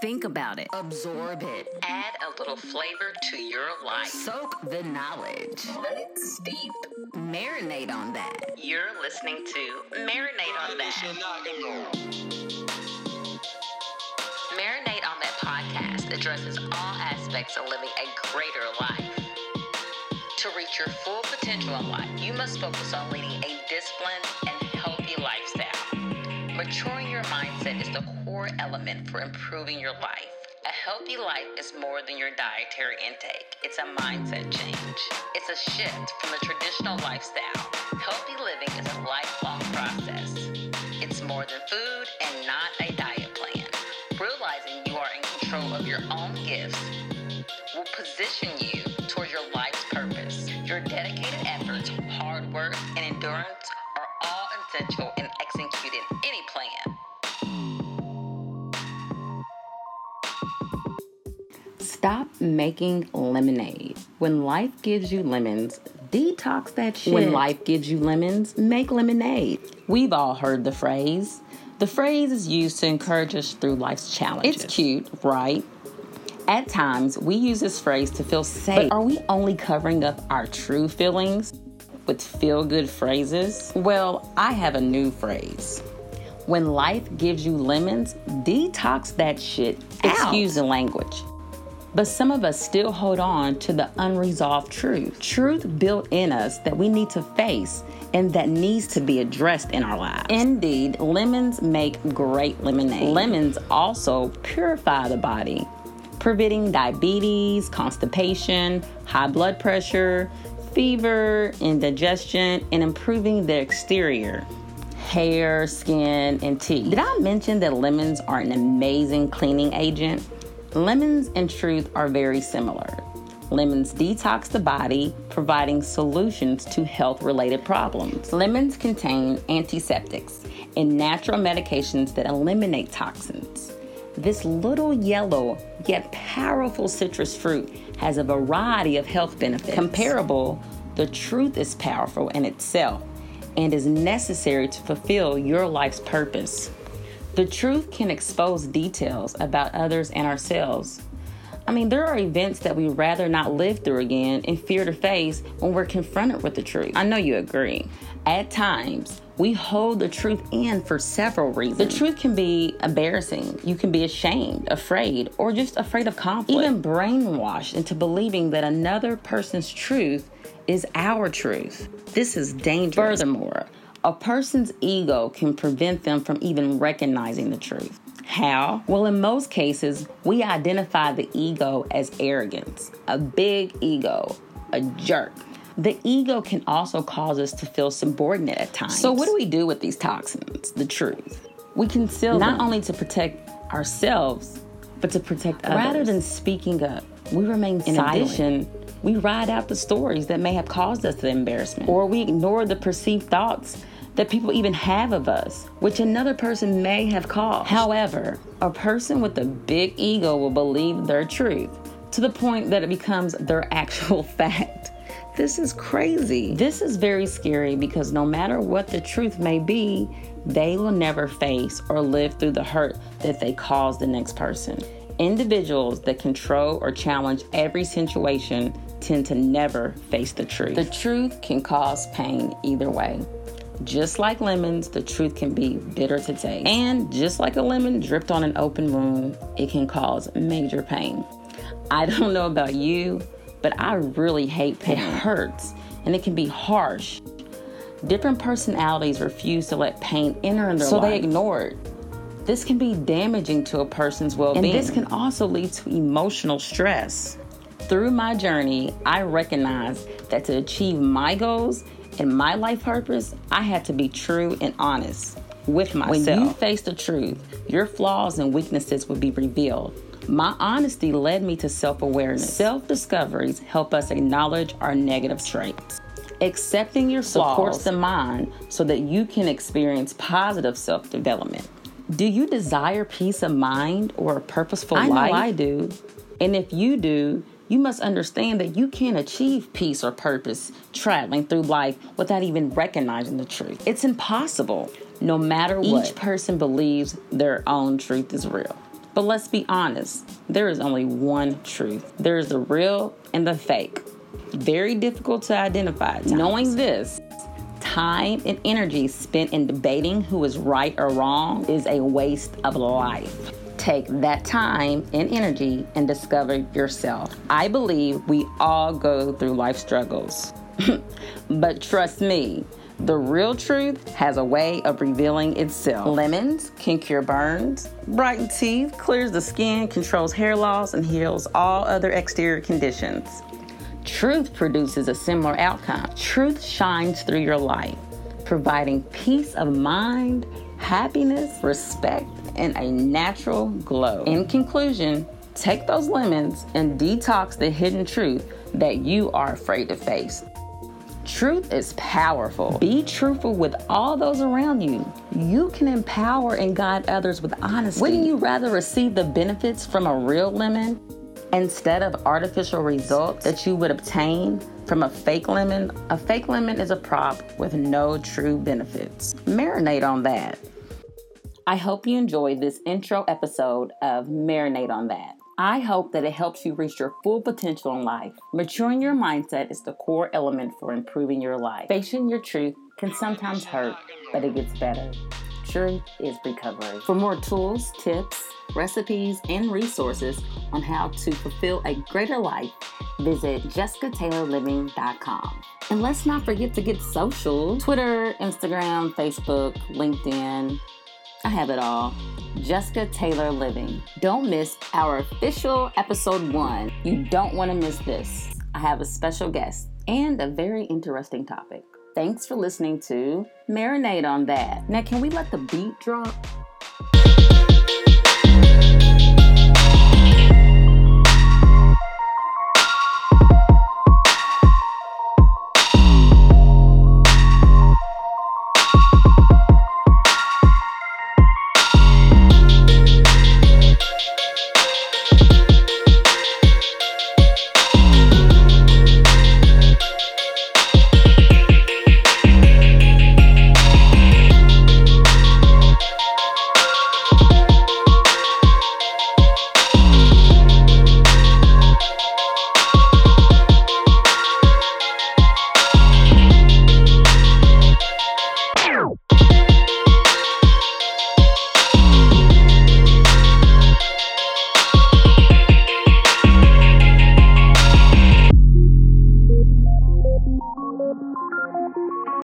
Think about it. Absorb it. Add a little flavor to your life. Soak the knowledge. Let it steep. Marinate on that. You're listening to Marinate on That. Marinate on That podcast addresses all aspects of living a greater life. To reach your full potential in life, you must focus on leading a disciplined and healthy lifestyle. Maturing your mindset is the core element for improving your life. A healthy life is more than your dietary intake. It's a mindset change. It's a shift from the traditional lifestyle. Healthy living is a lifelong process. It's more than food and not a diet plan. Realizing you are in control of your own gifts will position you towards your life's purpose. Your dedicated efforts, hard work, and endurance are all essential Stop making lemonade. When life gives you lemons, detox that shit. When life gives you lemons, make lemonade. We've all heard the phrase. The phrase is used to encourage us through life's challenges. It's cute, right? At times, we use this phrase to feel safe. But are we only covering up our true feelings with feel good phrases? Well, I have a new phrase. When life gives you lemons, detox that shit. Excuse the language. But some of us still hold on to the unresolved truth. Truth built in us that we need to face and that needs to be addressed in our lives. Indeed, lemons make great lemonade. Lemons also purify the body, preventing diabetes, constipation, high blood pressure, fever, indigestion, and improving the exterior hair, skin, and teeth. Did I mention that lemons are an amazing cleaning agent? Lemons and truth are very similar. Lemons detox the body, providing solutions to health related problems. Lemons contain antiseptics and natural medications that eliminate toxins. This little yellow yet powerful citrus fruit has a variety of health benefits. Comparable, the truth is powerful in itself and is necessary to fulfill your life's purpose. The truth can expose details about others and ourselves. I mean, there are events that we'd rather not live through again and fear to face when we're confronted with the truth. I know you agree. At times, we hold the truth in for several reasons. The truth can be embarrassing. You can be ashamed, afraid, or just afraid of conflict. Even brainwashed into believing that another person's truth is our truth. This is dangerous. Furthermore, a person's ego can prevent them from even recognizing the truth. How? Well, in most cases, we identify the ego as arrogance, a big ego, a jerk. The ego can also cause us to feel subordinate at times. So, what do we do with these toxins? The truth. We conceal not them. only to protect ourselves, but to protect others. Rather than speaking up, we remain in silent. addition we ride out the stories that may have caused us the embarrassment, or we ignore the perceived thoughts that people even have of us, which another person may have caused. However, a person with a big ego will believe their truth to the point that it becomes their actual fact. This is crazy. This is very scary because no matter what the truth may be, they will never face or live through the hurt that they cause the next person. Individuals that control or challenge every situation tend to never face the truth. The truth can cause pain either way. Just like lemons, the truth can be bitter to taste. And just like a lemon dripped on an open wound, it can cause major pain. I don't know about you, but I really hate pain. It hurts and it can be harsh. Different personalities refuse to let pain enter in their so life. So they ignore it. This can be damaging to a person's well being. And this can also lead to emotional stress. Through my journey, I recognize that to achieve my goals and my life purpose, I had to be true and honest with myself. When you face the truth, your flaws and weaknesses will be revealed. My honesty led me to self awareness. Self discoveries help us acknowledge our negative traits. Accepting your flaws supports the mind so that you can experience positive self development. Do you desire peace of mind or a purposeful I life? I do. And if you do, you must understand that you can't achieve peace or purpose traveling through life without even recognizing the truth. It's impossible, no matter what. Each person believes their own truth is real. But let's be honest, there is only one truth. There is the real and the fake. Very difficult to identify. Knowing this, time and energy spent in debating who is right or wrong is a waste of life. Take that time and energy and discover yourself. I believe we all go through life struggles. but trust me, the real truth has a way of revealing itself. Lemons can cure burns, brighten teeth, clears the skin, controls hair loss, and heals all other exterior conditions. Truth produces a similar outcome. Truth shines through your life, providing peace of mind, happiness, respect, and a natural glow. In conclusion, take those lemons and detox the hidden truth that you are afraid to face. Truth is powerful. Be truthful with all those around you. You can empower and guide others with honesty. Wouldn't you rather receive the benefits from a real lemon instead of artificial results that you would obtain from a fake lemon? A fake lemon is a prop with no true benefits. Marinate on that. I hope you enjoyed this intro episode of Marinate on That. I hope that it helps you reach your full potential in life. Maturing your mindset is the core element for improving your life. Facing your truth can sometimes hurt, but it gets better. Truth is recovery. For more tools, tips, recipes, and resources on how to fulfill a greater life, visit jessicataylorliving.com. And let's not forget to get social Twitter, Instagram, Facebook, LinkedIn. I have it all. Jessica Taylor Living. Don't miss our official episode one. You don't want to miss this. I have a special guest and a very interesting topic. Thanks for listening to Marinate on That. Now, can we let the beat drop?